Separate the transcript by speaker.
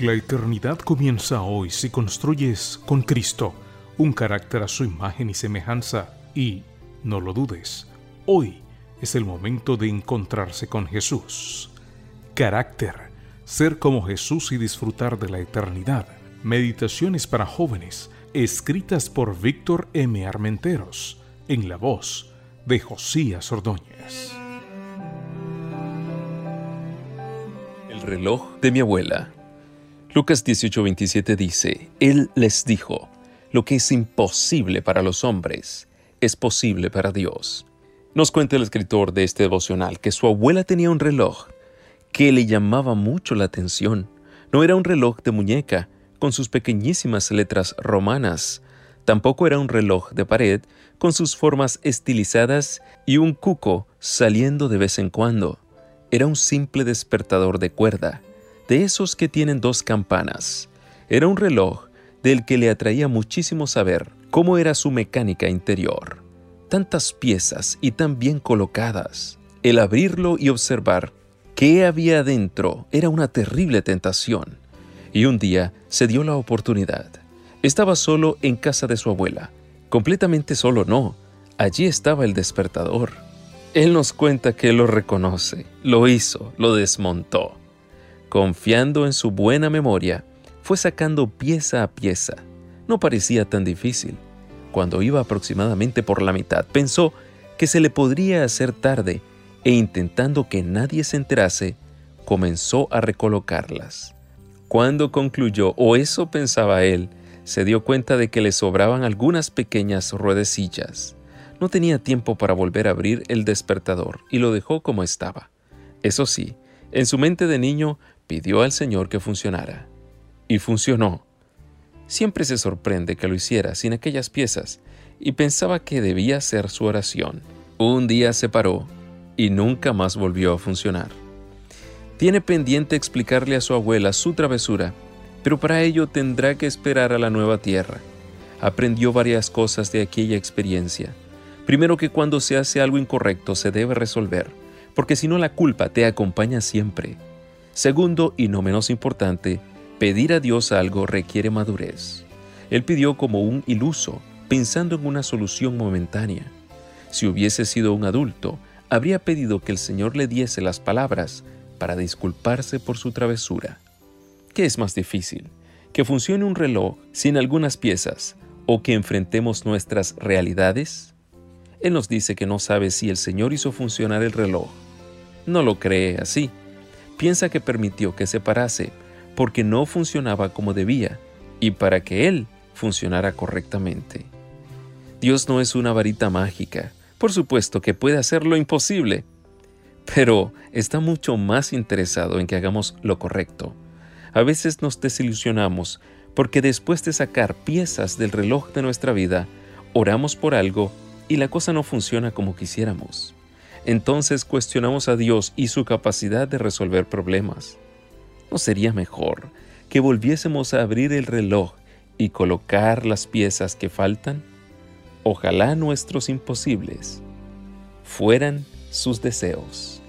Speaker 1: La eternidad comienza hoy si construyes con Cristo un carácter a su imagen y semejanza y, no lo dudes, hoy es el momento de encontrarse con Jesús. Carácter, ser como Jesús y disfrutar de la eternidad. Meditaciones para jóvenes, escritas por Víctor M. Armenteros, en la voz de Josías Ordóñez.
Speaker 2: El reloj de mi abuela. Lucas 18:27 dice, Él les dijo, lo que es imposible para los hombres, es posible para Dios. Nos cuenta el escritor de este devocional que su abuela tenía un reloj que le llamaba mucho la atención. No era un reloj de muñeca con sus pequeñísimas letras romanas, tampoco era un reloj de pared con sus formas estilizadas y un cuco saliendo de vez en cuando. Era un simple despertador de cuerda, de esos que tienen dos campanas. Era un reloj del que le atraía muchísimo saber cómo era su mecánica interior tantas piezas y tan bien colocadas. El abrirlo y observar qué había adentro era una terrible tentación. Y un día se dio la oportunidad. Estaba solo en casa de su abuela. Completamente solo no. Allí estaba el despertador. Él nos cuenta que lo reconoce, lo hizo, lo desmontó. Confiando en su buena memoria, fue sacando pieza a pieza. No parecía tan difícil. Cuando iba aproximadamente por la mitad, pensó que se le podría hacer tarde e intentando que nadie se enterase, comenzó a recolocarlas. Cuando concluyó, o eso pensaba él, se dio cuenta de que le sobraban algunas pequeñas ruedecillas. No tenía tiempo para volver a abrir el despertador y lo dejó como estaba. Eso sí, en su mente de niño pidió al Señor que funcionara. Y funcionó. Siempre se sorprende que lo hiciera sin aquellas piezas y pensaba que debía ser su oración. Un día se paró y nunca más volvió a funcionar. Tiene pendiente explicarle a su abuela su travesura, pero para ello tendrá que esperar a la nueva tierra. Aprendió varias cosas de aquella experiencia. Primero que cuando se hace algo incorrecto se debe resolver, porque si no la culpa te acompaña siempre. Segundo, y no menos importante, Pedir a Dios algo requiere madurez. Él pidió como un iluso, pensando en una solución momentánea. Si hubiese sido un adulto, habría pedido que el Señor le diese las palabras para disculparse por su travesura. ¿Qué es más difícil? ¿Que funcione un reloj sin algunas piezas o que enfrentemos nuestras realidades? Él nos dice que no sabe si el Señor hizo funcionar el reloj. No lo cree así. Piensa que permitió que se parase porque no funcionaba como debía y para que Él funcionara correctamente. Dios no es una varita mágica, por supuesto que puede hacer lo imposible, pero está mucho más interesado en que hagamos lo correcto. A veces nos desilusionamos porque después de sacar piezas del reloj de nuestra vida, oramos por algo y la cosa no funciona como quisiéramos. Entonces cuestionamos a Dios y su capacidad de resolver problemas. ¿No sería mejor que volviésemos a abrir el reloj y colocar las piezas que faltan? Ojalá nuestros imposibles fueran sus deseos.